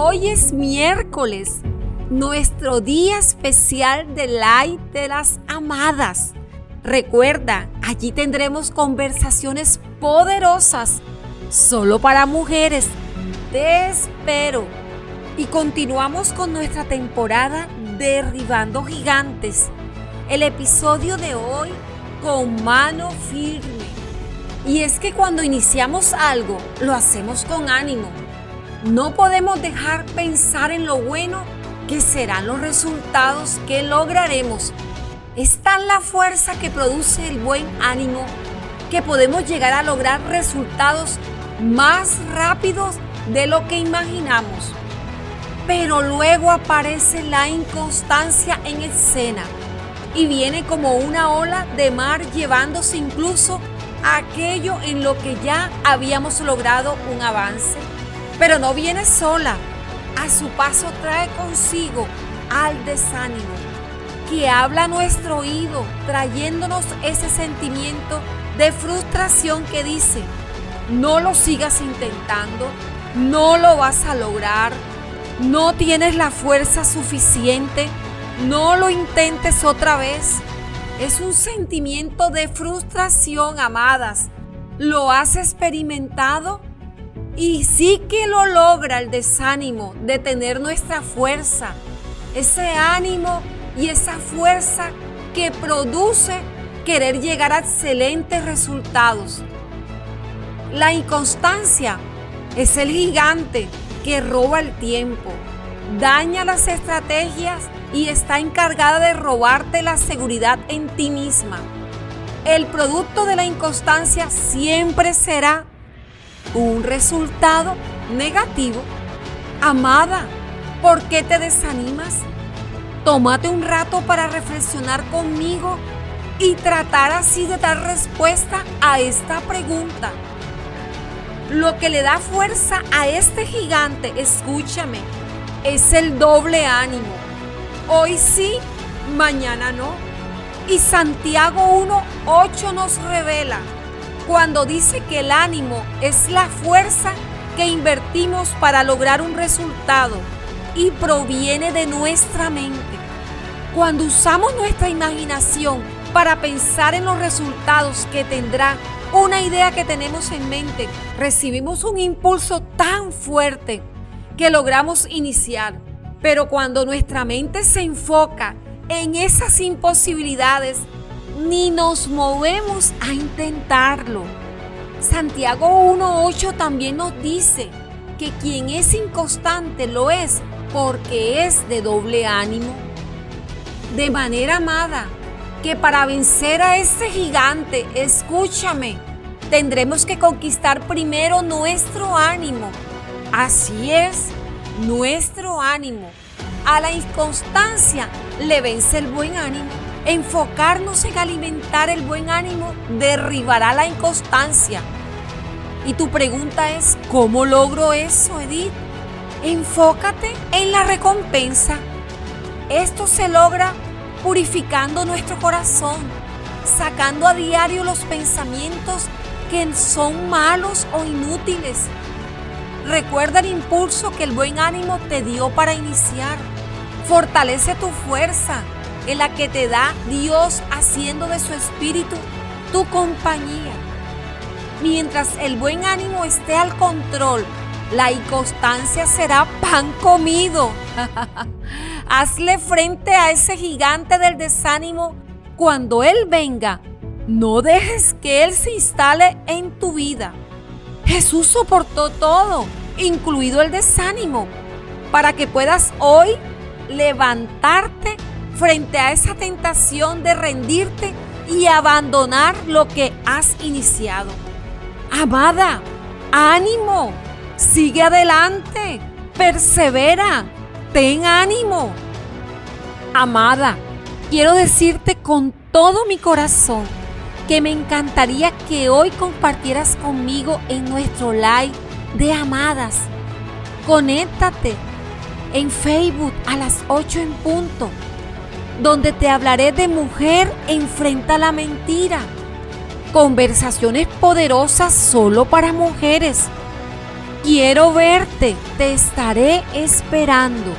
hoy es miércoles, nuestro día especial de Light de las Amadas. Recuerda, allí tendremos conversaciones poderosas solo para mujeres. Te espero. Y continuamos con nuestra temporada Derribando Gigantes. El episodio de hoy con mano firme. Y es que cuando iniciamos algo, lo hacemos con ánimo. No podemos dejar pensar en lo bueno que serán los resultados que lograremos. Es tan la fuerza que produce el buen ánimo que podemos llegar a lograr resultados más rápidos de lo que imaginamos. Pero luego aparece la inconstancia en escena y viene como una ola de mar llevándose incluso aquello en lo que ya habíamos logrado un avance. Pero no viene sola, a su paso trae consigo al desánimo, que habla a nuestro oído, trayéndonos ese sentimiento de frustración que dice, no lo sigas intentando, no lo vas a lograr, no tienes la fuerza suficiente, no lo intentes otra vez. Es un sentimiento de frustración, amadas. ¿Lo has experimentado? Y sí que lo logra el desánimo de tener nuestra fuerza, ese ánimo y esa fuerza que produce querer llegar a excelentes resultados. La inconstancia es el gigante que roba el tiempo, daña las estrategias y está encargada de robarte la seguridad en ti misma. El producto de la inconstancia siempre será un resultado negativo. Amada, ¿por qué te desanimas? Tómate un rato para reflexionar conmigo y tratar así de dar respuesta a esta pregunta. Lo que le da fuerza a este gigante, escúchame, es el doble ánimo. Hoy sí, mañana no. Y Santiago 1.8 nos revela cuando dice que el ánimo es la fuerza que invertimos para lograr un resultado y proviene de nuestra mente. Cuando usamos nuestra imaginación para pensar en los resultados que tendrá una idea que tenemos en mente, recibimos un impulso tan fuerte que logramos iniciar. Pero cuando nuestra mente se enfoca en esas imposibilidades, ni nos movemos a intentarlo. Santiago 1.8 también nos dice que quien es inconstante lo es porque es de doble ánimo. De manera amada, que para vencer a ese gigante, escúchame, tendremos que conquistar primero nuestro ánimo. Así es, nuestro ánimo. A la inconstancia le vence el buen ánimo. Enfocarnos en alimentar el buen ánimo derribará la inconstancia. Y tu pregunta es, ¿cómo logro eso, Edith? Enfócate en la recompensa. Esto se logra purificando nuestro corazón, sacando a diario los pensamientos que son malos o inútiles. Recuerda el impulso que el buen ánimo te dio para iniciar. Fortalece tu fuerza en la que te da Dios haciendo de su espíritu tu compañía. Mientras el buen ánimo esté al control, la inconstancia será pan comido. Hazle frente a ese gigante del desánimo cuando Él venga. No dejes que Él se instale en tu vida. Jesús soportó todo, incluido el desánimo, para que puedas hoy levantarte frente a esa tentación de rendirte y abandonar lo que has iniciado. Amada, ánimo, sigue adelante, persevera, ten ánimo. Amada, quiero decirte con todo mi corazón que me encantaría que hoy compartieras conmigo en nuestro live de amadas. Conéctate en Facebook a las 8 en punto, donde te hablaré de mujer enfrenta la mentira. Conversaciones poderosas solo para mujeres Quiero verte, te estaré esperando.